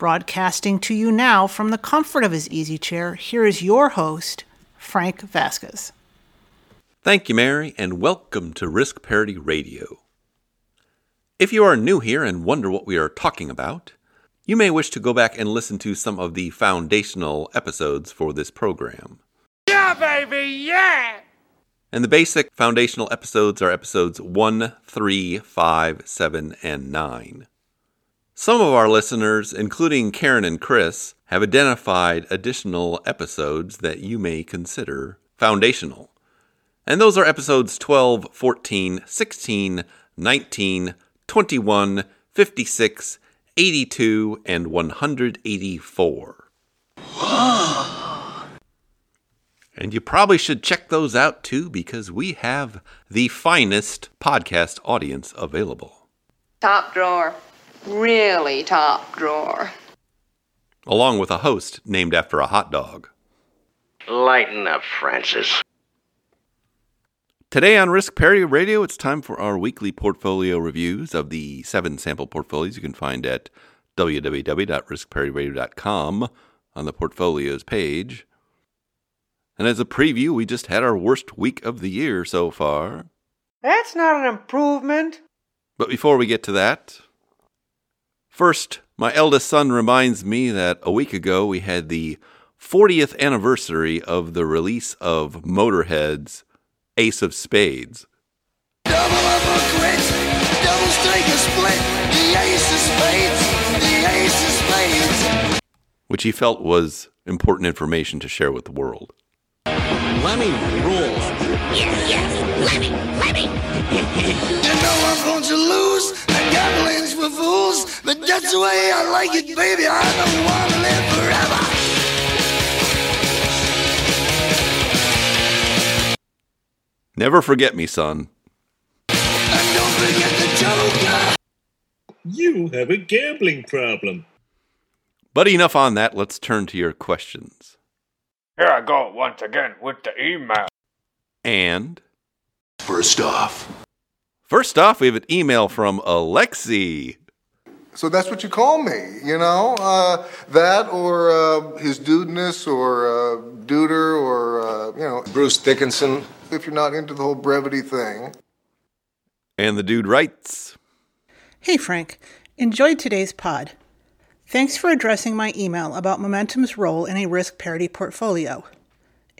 Broadcasting to you now from the comfort of his easy chair, here is your host, Frank Vasquez. Thank you, Mary, and welcome to Risk Parity Radio. If you are new here and wonder what we are talking about, you may wish to go back and listen to some of the foundational episodes for this program. Yeah, baby, yeah! And the basic foundational episodes are episodes 1, 3, 5, 7, and 9. Some of our listeners, including Karen and Chris, have identified additional episodes that you may consider foundational. And those are episodes 12, 14, 16, 19, 21, 56, 82, and 184. and you probably should check those out too because we have the finest podcast audience available. Top drawer really top drawer. Along with a host named after a hot dog. Lighten up, Francis. Today on Risk Parity Radio, it's time for our weekly portfolio reviews of the seven sample portfolios you can find at www.riskparityradio.com on the portfolios page. And as a preview, we just had our worst week of the year so far. That's not an improvement. But before we get to that, First, my eldest son reminds me that a week ago we had the 40th anniversary of the release of Motorhead's Ace of Spades. Double up or quit, double strike or split, the Ace of Spades, the Ace of Spades. Which he felt was important information to share with the world. Lemmy rules. Yes, yes, Lemmy, Lemmy. you know I'm going to lose. The gambling's for fools, but that's the way I like it, baby. I don't want to live forever. Never forget me, son. And don't forget the Joker. You have a gambling problem. But enough on that. Let's turn to your questions. Here I go once again with the email. And first off, first off, we have an email from Alexi. So that's what you call me, you know? Uh, that or uh, his dudeness or uh, duder or, uh, you know, Bruce Dickinson. If you're not into the whole brevity thing. And the dude writes Hey, Frank. Enjoyed today's pod. Thanks for addressing my email about momentum's role in a risk parity portfolio.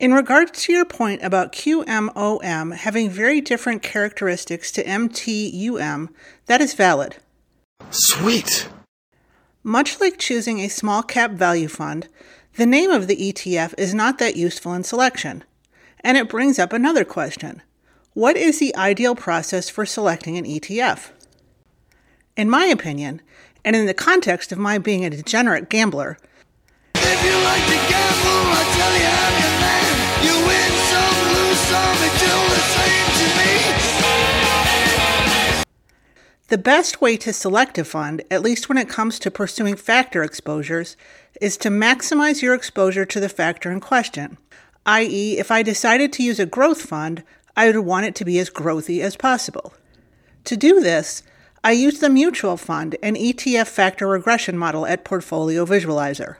In regards to your point about QMOM having very different characteristics to MTUM, that is valid. Sweet. Much like choosing a small cap value fund, the name of the ETF is not that useful in selection. And it brings up another question What is the ideal process for selecting an ETF? In my opinion, and in the context of my being a degenerate gambler, the same to me. The best way to select a fund, at least when it comes to pursuing factor exposures, is to maximize your exposure to the factor in question. I.e., if I decided to use a growth fund, I would want it to be as growthy as possible. To do this, I use the mutual fund and ETF factor regression model at Portfolio Visualizer.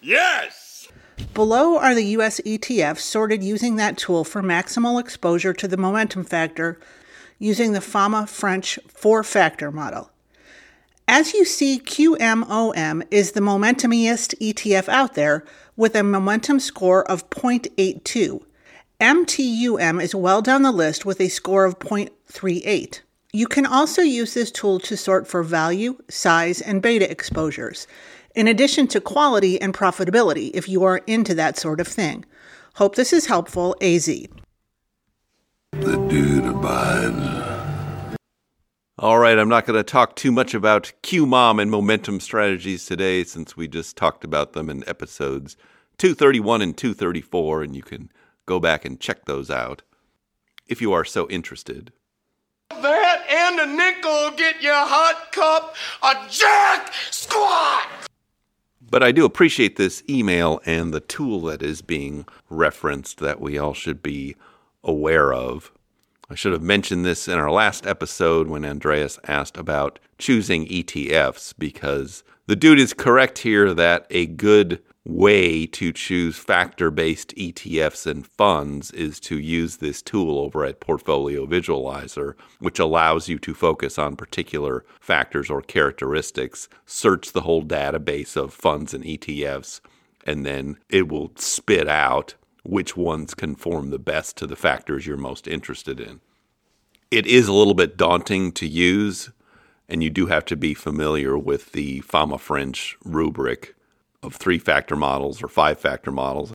Yes! Below are the US ETFs sorted using that tool for maximal exposure to the momentum factor using the FAMA French four factor model. As you see, QMOM is the momentumiest ETF out there with a momentum score of 0.82. MTUM is well down the list with a score of 0.38. You can also use this tool to sort for value, size, and beta exposures, in addition to quality and profitability if you are into that sort of thing. Hope this is helpful, AZ. The dude abides. All right, I'm not going to talk too much about QMOM and momentum strategies today since we just talked about them in episodes 231 and 234, and you can go back and check those out if you are so interested. That and a nickel get you a hot cup of jack squat. But I do appreciate this email and the tool that is being referenced that we all should be aware of. I should have mentioned this in our last episode when Andreas asked about choosing ETFs because the dude is correct here that a good way to choose factor based ETFs and funds is to use this tool over at Portfolio Visualizer, which allows you to focus on particular factors or characteristics, search the whole database of funds and ETFs, and then it will spit out which ones conform the best to the factors you're most interested in. It is a little bit daunting to use, and you do have to be familiar with the Fama French rubric of three factor models or five factor models.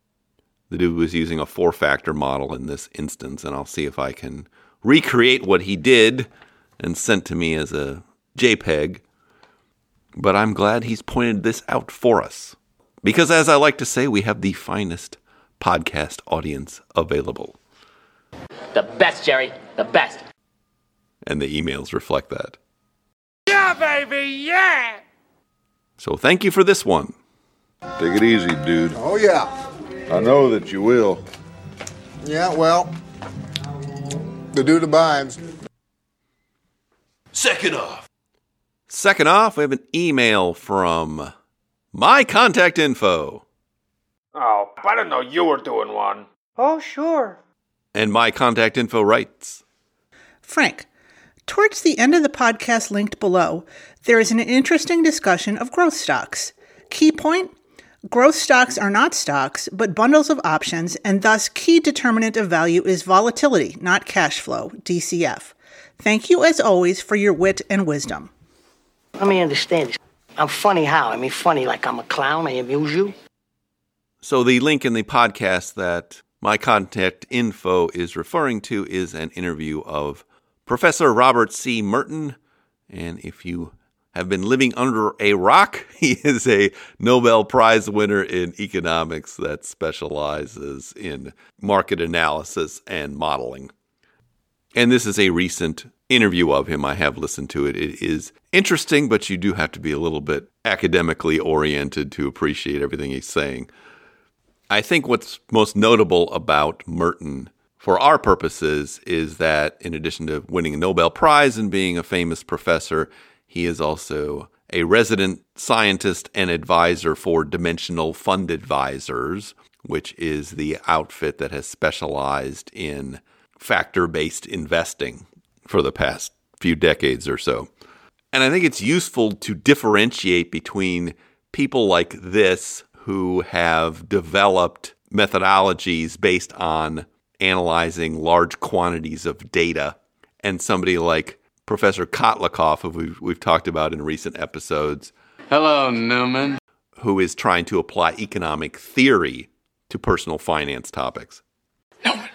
The dude was using a four factor model in this instance, and I'll see if I can recreate what he did and sent to me as a JPEG. But I'm glad he's pointed this out for us. Because, as I like to say, we have the finest podcast audience available. The best, Jerry. The best. And the emails reflect that. Yeah, baby, yeah. So thank you for this one. Take it easy, dude. Oh, yeah. I know that you will. Yeah, well, the dude abides. Second off. Second off, we have an email from my contact info. Oh, I didn't know you were doing one. Oh, sure. And my contact info writes Frank, towards the end of the podcast linked below, there is an interesting discussion of growth stocks. Key point growth stocks are not stocks, but bundles of options, and thus key determinant of value is volatility, not cash flow, DCF. Thank you as always for your wit and wisdom. Let me understand this. I'm funny how? I mean, funny like I'm a clown, I amuse you? So, the link in the podcast that my contact info is referring to is an interview of Professor Robert C. Merton. And if you have been living under a rock, he is a Nobel Prize winner in economics that specializes in market analysis and modeling. And this is a recent interview of him. I have listened to it. It is interesting, but you do have to be a little bit academically oriented to appreciate everything he's saying. I think what's most notable about Merton for our purposes is that in addition to winning a Nobel Prize and being a famous professor, he is also a resident scientist and advisor for Dimensional Fund Advisors, which is the outfit that has specialized in factor based investing for the past few decades or so. And I think it's useful to differentiate between people like this who have developed methodologies based on analyzing large quantities of data and somebody like Professor Kotlikoff, who we've, we've talked about in recent episodes. Hello, Newman. Who is trying to apply economic theory to personal finance topics. Newman.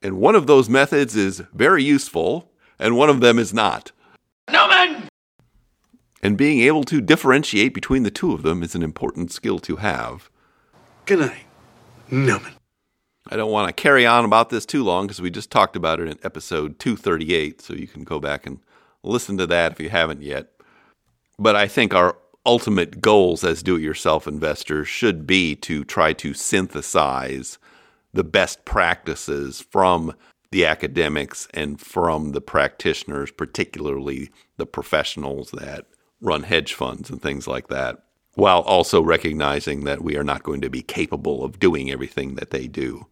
And one of those methods is very useful, and one of them is not. Newman! And being able to differentiate between the two of them is an important skill to have. Good night, Newman. I don't want to carry on about this too long because we just talked about it in episode 238, so you can go back and listen to that if you haven't yet. But I think our ultimate goals as do it yourself investors should be to try to synthesize the best practices from the academics and from the practitioners, particularly the professionals that run hedge funds and things like that, while also recognizing that we are not going to be capable of doing everything that they do.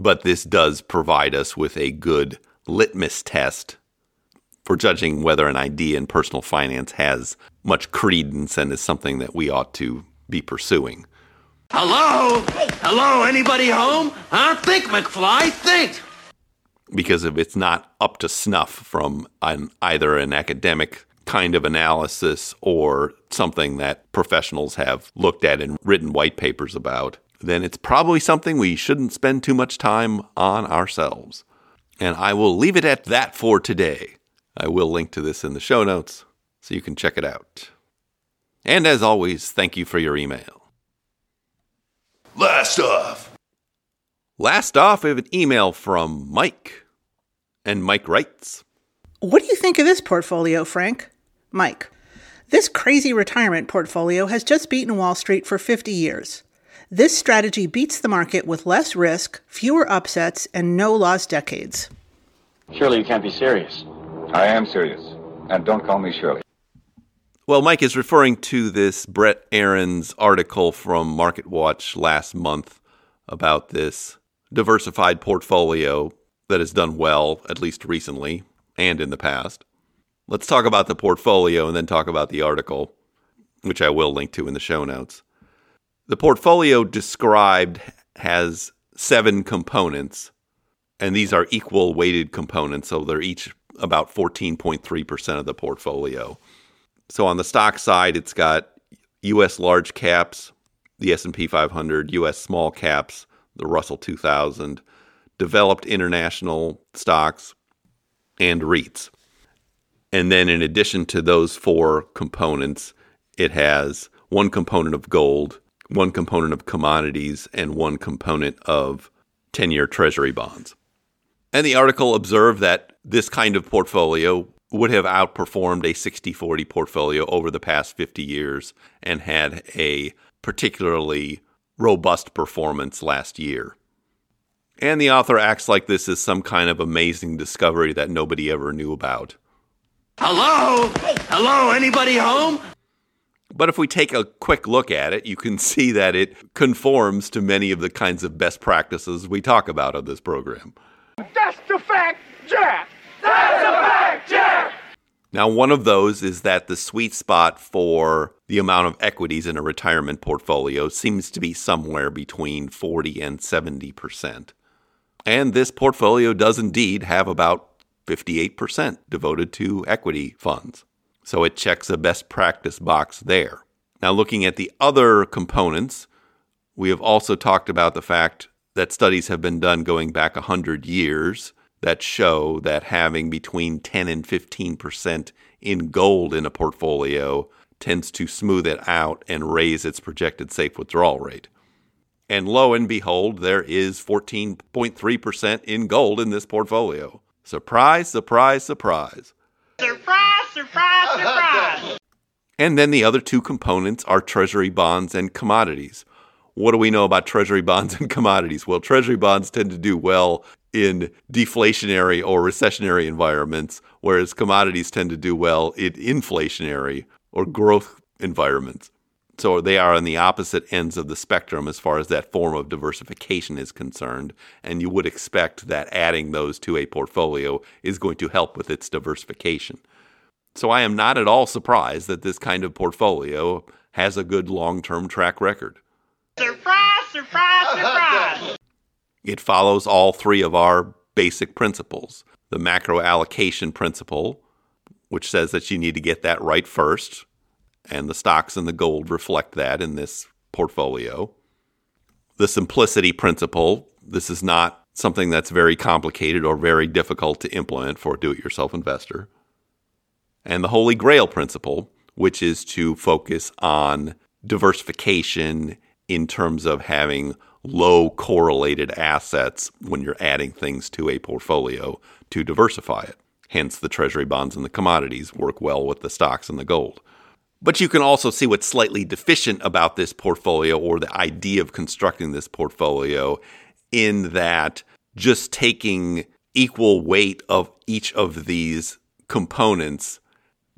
But this does provide us with a good litmus test for judging whether an idea in personal finance has much credence and is something that we ought to be pursuing. Hello? Hello? Anybody home? Huh? Think, McFly, think! Because if it's not up to snuff from an, either an academic kind of analysis or something that professionals have looked at and written white papers about, then it's probably something we shouldn't spend too much time on ourselves. And I will leave it at that for today. I will link to this in the show notes so you can check it out. And as always, thank you for your email. Last off. Last off, we have an email from Mike. And Mike writes What do you think of this portfolio, Frank? Mike. This crazy retirement portfolio has just beaten Wall Street for 50 years. This strategy beats the market with less risk, fewer upsets, and no lost decades. Surely you can't be serious. I am serious. And don't call me Shirley. Well, Mike is referring to this Brett Arends article from Market Watch last month about this diversified portfolio that has done well, at least recently and in the past. Let's talk about the portfolio and then talk about the article, which I will link to in the show notes. The portfolio described has seven components, and these are equal weighted components, so they're each about 14.3% of the portfolio. So on the stock side, it's got US large caps, the S&P 500, US small caps, the Russell 2000, developed international stocks, and REITs. And then, in addition to those four components, it has one component of gold, one component of commodities, and one component of 10 year treasury bonds. And the article observed that this kind of portfolio would have outperformed a 60 40 portfolio over the past 50 years and had a particularly robust performance last year. And the author acts like this is some kind of amazing discovery that nobody ever knew about. Hello? Hello? Anybody home? But if we take a quick look at it, you can see that it conforms to many of the kinds of best practices we talk about on this program. That's the fact, Jack! That's the fact! Now, one of those is that the sweet spot for the amount of equities in a retirement portfolio seems to be somewhere between 40 and 70%. And this portfolio does indeed have about 58% devoted to equity funds. So it checks a best practice box there. Now, looking at the other components, we have also talked about the fact that studies have been done going back 100 years that show that having between 10 and 15% in gold in a portfolio tends to smooth it out and raise its projected safe withdrawal rate. And lo and behold, there is 14.3% in gold in this portfolio. Surprise, surprise, surprise. Surprise, surprise, surprise! And then the other two components are treasury bonds and commodities. What do we know about treasury bonds and commodities? Well, treasury bonds tend to do well in deflationary or recessionary environments, whereas commodities tend to do well in inflationary or growth environments. So they are on the opposite ends of the spectrum as far as that form of diversification is concerned. And you would expect that adding those to a portfolio is going to help with its diversification. So I am not at all surprised that this kind of portfolio has a good long term track record. Surprise, surprise, surprise! It follows all three of our basic principles the macro allocation principle, which says that you need to get that right first and the stocks and the gold reflect that in this portfolio. The simplicity principle this is not something that's very complicated or very difficult to implement for a do it yourself investor. And the Holy Grail principle, which is to focus on diversification in terms of having low correlated assets when you're adding things to a portfolio to diversify it. Hence, the treasury bonds and the commodities work well with the stocks and the gold. But you can also see what's slightly deficient about this portfolio or the idea of constructing this portfolio in that just taking equal weight of each of these components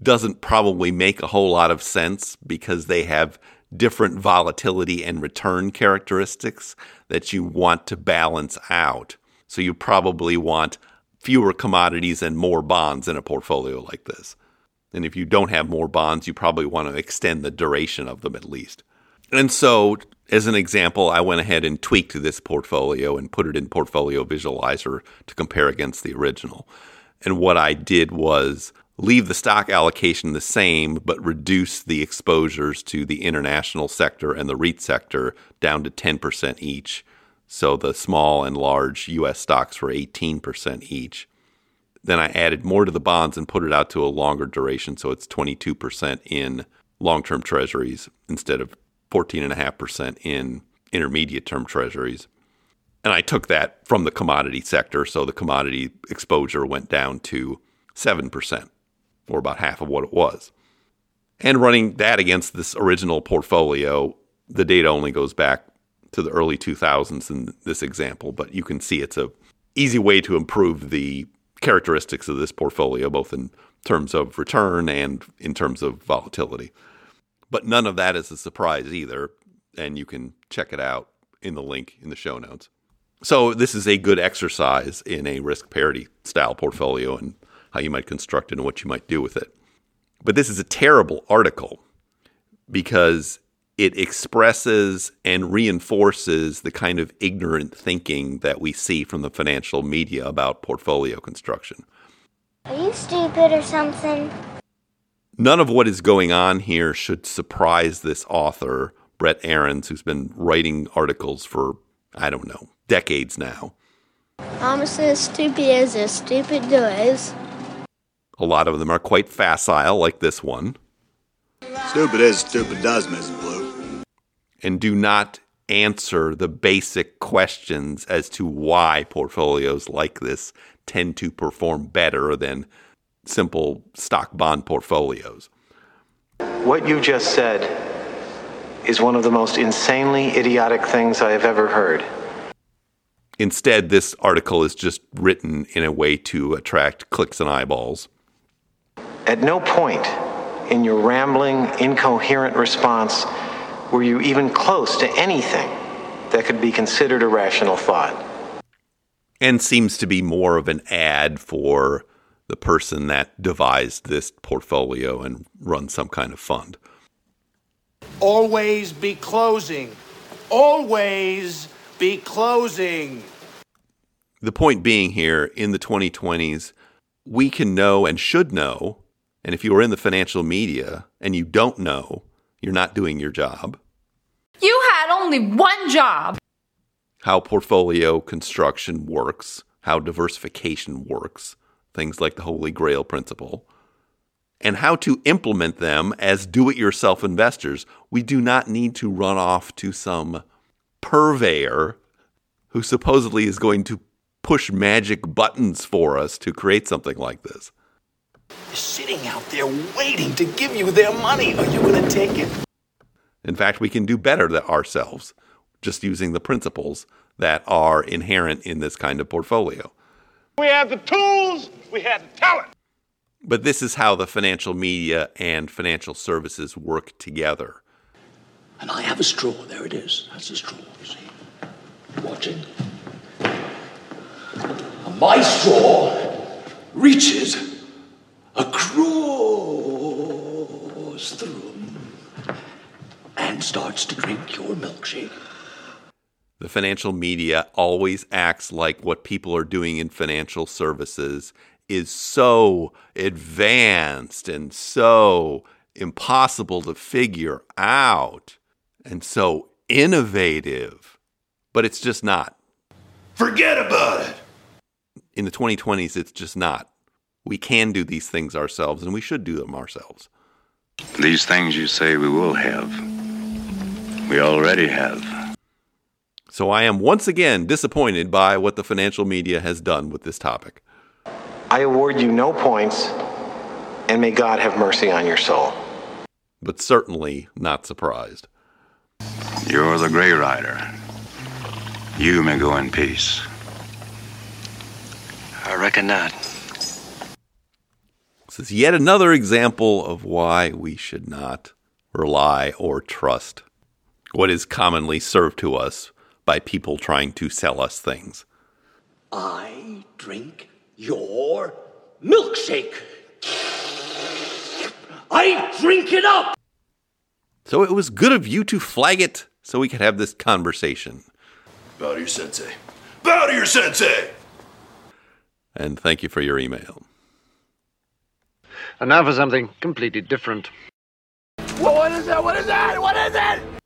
doesn't probably make a whole lot of sense because they have different volatility and return characteristics that you want to balance out. So you probably want fewer commodities and more bonds in a portfolio like this. And if you don't have more bonds, you probably want to extend the duration of them at least. And so, as an example, I went ahead and tweaked this portfolio and put it in Portfolio Visualizer to compare against the original. And what I did was leave the stock allocation the same, but reduce the exposures to the international sector and the REIT sector down to 10% each. So the small and large US stocks were 18% each. Then I added more to the bonds and put it out to a longer duration. So it's 22% in long term treasuries instead of 14.5% in intermediate term treasuries. And I took that from the commodity sector. So the commodity exposure went down to 7%, or about half of what it was. And running that against this original portfolio, the data only goes back to the early 2000s in this example, but you can see it's a easy way to improve the characteristics of this portfolio, both in terms of return and in terms of volatility. But none of that is a surprise either, and you can check it out in the link in the show notes. So this is a good exercise in a risk parity style portfolio and how you might construct it and what you might do with it. But this is a terrible article because it expresses and reinforces the kind of ignorant thinking that we see from the financial media about portfolio construction. Are you stupid or something? None of what is going on here should surprise this author, Brett Arends, who's been writing articles for, I don't know, decades now. I'm as stupid as a stupid does. A lot of them are quite facile, like this one. Stupid as stupid does, Mrs. Blue. And do not answer the basic questions as to why portfolios like this tend to perform better than simple stock bond portfolios. What you just said is one of the most insanely idiotic things I have ever heard. Instead, this article is just written in a way to attract clicks and eyeballs. At no point in your rambling, incoherent response were you even close to anything that could be considered a rational thought. And seems to be more of an ad for the person that devised this portfolio and runs some kind of fund. Always be closing. Always be closing. The point being here in the 2020s, we can know and should know, and if you are in the financial media and you don't know, you're not doing your job. You had only one job. How portfolio construction works, how diversification works, things like the Holy Grail principle, and how to implement them as do it yourself investors. We do not need to run off to some purveyor who supposedly is going to push magic buttons for us to create something like this. Sitting out there waiting to give you their money. Are you going to take it? In fact, we can do better than ourselves just using the principles that are inherent in this kind of portfolio. We have the tools, we have the talent. But this is how the financial media and financial services work together. And I have a straw. There it is. That's a straw, you see. Watching. And my straw reaches across the room and starts to drink your milkshake. The financial media always acts like what people are doing in financial services is so advanced and so impossible to figure out and so innovative. But it's just not. Forget about it. In the 2020s, it's just not. We can do these things ourselves and we should do them ourselves. These things you say we will have, we already have. So I am once again disappointed by what the financial media has done with this topic. I award you no points, and may God have mercy on your soul. But certainly not surprised. You're the Grey Rider. You may go in peace. I reckon not. This is yet another example of why we should not rely or trust what is commonly served to us by people trying to sell us things. I drink your milkshake. I drink it up. So it was good of you to flag it so we could have this conversation. Bow to your sensei. Bow to your sensei! And thank you for your email. And now for something completely different. Well, what is that? What is that? What is it?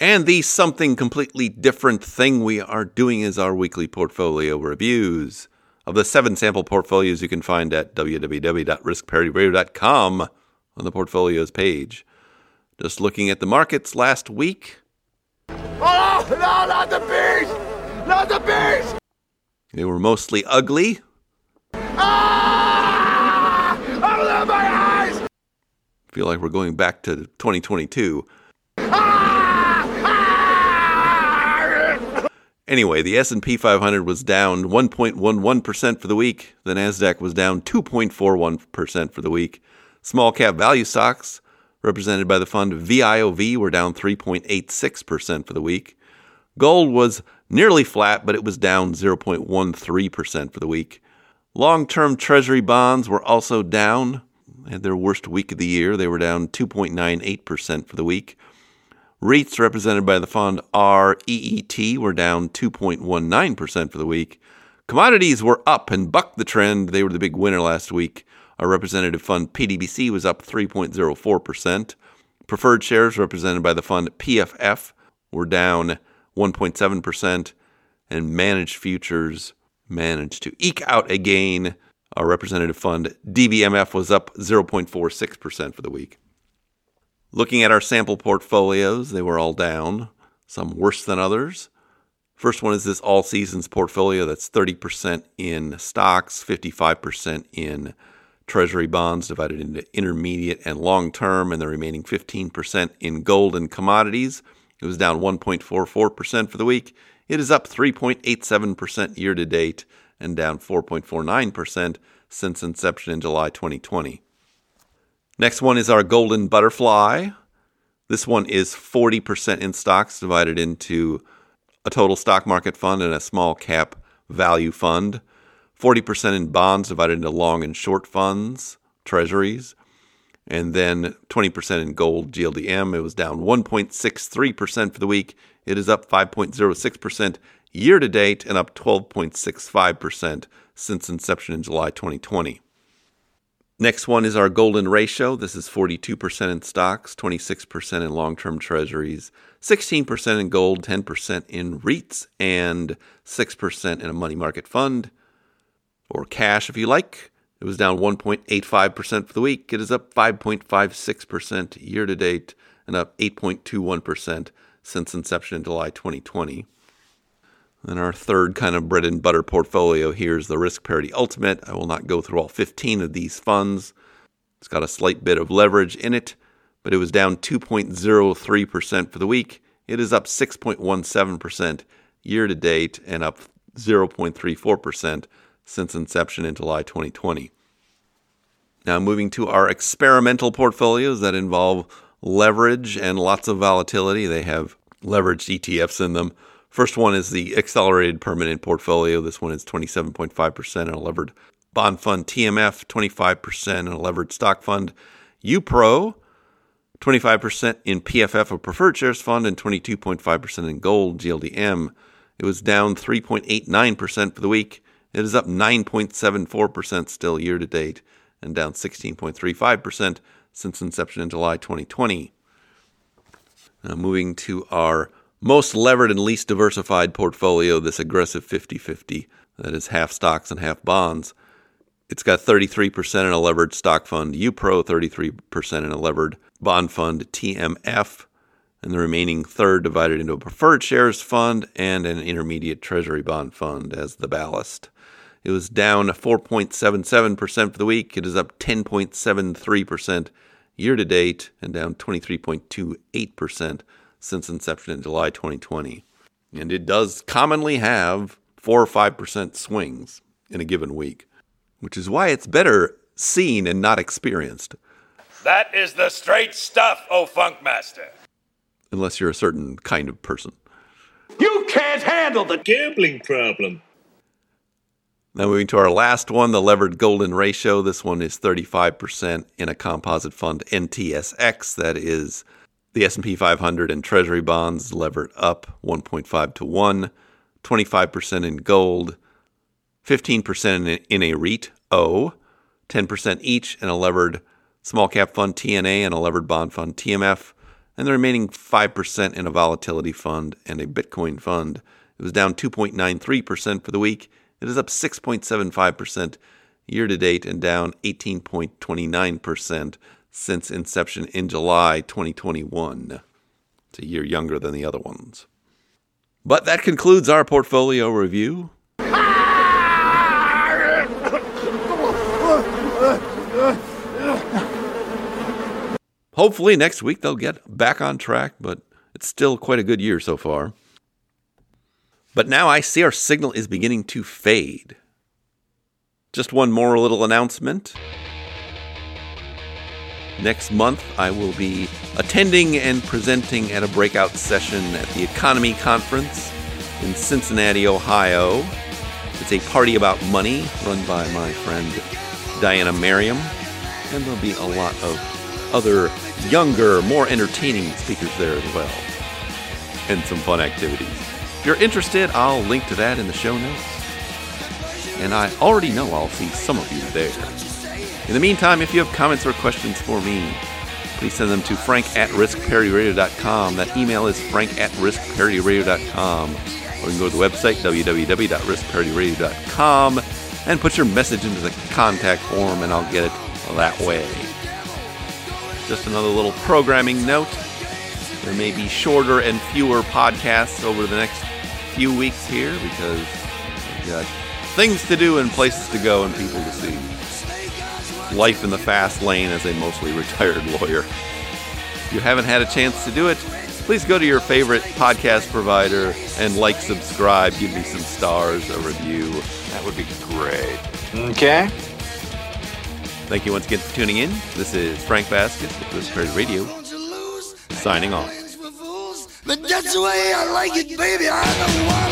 And the something completely different thing we are doing is our weekly portfolio reviews. of the seven sample portfolios you can find at www.riskparityradio.com on the portfolios page. Just looking at the markets last week. Oh, no, not the bees! Not the bees! They were mostly ugly. Ah! Open my eyes! Feel like we're going back to 2022. Anyway, the S&P 500 was down 1.11% for the week. The Nasdaq was down 2.41% for the week. Small cap value stocks, represented by the fund VIOV, were down 3.86% for the week. Gold was nearly flat, but it was down 0.13% for the week. Long-term treasury bonds were also down, had their worst week of the year. They were down 2.98% for the week. REITs represented by the fund REET were down 2.19% for the week. Commodities were up and bucked the trend. They were the big winner last week. Our representative fund PDBC was up 3.04%. Preferred shares represented by the fund PFF were down 1.7%. And managed futures managed to eke out a gain. Our representative fund DBMF was up 0.46% for the week. Looking at our sample portfolios, they were all down, some worse than others. First one is this all seasons portfolio that's 30% in stocks, 55% in treasury bonds divided into intermediate and long term, and the remaining 15% in gold and commodities. It was down 1.44% for the week. It is up 3.87% year to date and down 4.49% since inception in July 2020. Next one is our Golden Butterfly. This one is 40% in stocks divided into a total stock market fund and a small cap value fund. 40% in bonds divided into long and short funds, treasuries. And then 20% in gold, GLDM. It was down 1.63% for the week. It is up 5.06% year to date and up 12.65% since inception in July 2020. Next one is our golden ratio. This is 42% in stocks, 26% in long term treasuries, 16% in gold, 10% in REITs, and 6% in a money market fund or cash if you like. It was down 1.85% for the week. It is up 5.56% year to date and up 8.21% since inception in July 2020. And our third kind of bread and butter portfolio here is the Risk Parity Ultimate. I will not go through all 15 of these funds. It's got a slight bit of leverage in it, but it was down 2.03% for the week. It is up 6.17% year to date and up 0.34% since inception in July 2020. Now, moving to our experimental portfolios that involve leverage and lots of volatility. They have leveraged ETFs in them. First one is the accelerated permanent portfolio. This one is 27.5% in a levered bond fund. TMF, 25% in a levered stock fund. UPRO, 25% in PFF, a preferred shares fund, and 22.5% in gold, GLDM. It was down 3.89% for the week. It is up 9.74% still year to date and down 16.35% since inception in July 2020. Now, moving to our most levered and least diversified portfolio, this aggressive 50 50, that is half stocks and half bonds. It's got 33% in a levered stock fund, UPRO, 33% in a levered bond fund, TMF, and the remaining third divided into a preferred shares fund and an intermediate treasury bond fund as the ballast. It was down 4.77% for the week. It is up 10.73% year to date and down 23.28% since inception in July 2020. And it does commonly have 4 or 5% swings in a given week, which is why it's better seen and not experienced. That is the straight stuff, oh Funkmaster. Unless you're a certain kind of person. You can't handle the gambling problem. Now moving to our last one, the levered golden ratio. This one is 35% in a composite fund NTSX that is the S&P 500 and treasury bonds levered up 1.5 to 1, 25% in gold, 15% in a REIT O, 10% each in a levered small cap fund TNA and a levered bond fund TMF, and the remaining 5% in a volatility fund and a Bitcoin fund. It was down 2.93% for the week. It is up 6.75% year to date and down 18.29% since inception in July 2021. It's a year younger than the other ones. But that concludes our portfolio review. Hopefully, next week they'll get back on track, but it's still quite a good year so far. But now I see our signal is beginning to fade. Just one more little announcement. Next month, I will be attending and presenting at a breakout session at the EconoMe Conference in Cincinnati, Ohio. It's a party about money run by my friend Diana Merriam, and there'll be a lot of other younger, more entertaining speakers there as well, and some fun activities. If you're interested, I'll link to that in the show notes. And I already know I'll see some of you there. In the meantime, if you have comments or questions for me, please send them to frank at riskparityradio.com. That email is frank at riskparityradio.com. Or you can go to the website, www.riskparityradio.com, and put your message into the contact form, and I'll get it that way. Just another little programming note. There may be shorter and fewer podcasts over the next few weeks here because I've got things to do and places to go and people to see. Life in the fast lane as a mostly retired lawyer. If you haven't had a chance to do it, please go to your favorite podcast provider and like, subscribe, give me some stars, a review. That would be great. Okay. Thank you once again for tuning in. This is Frank Vasquez with Risk Parity Radio, signing off. But that's the way I like it, baby. I don't want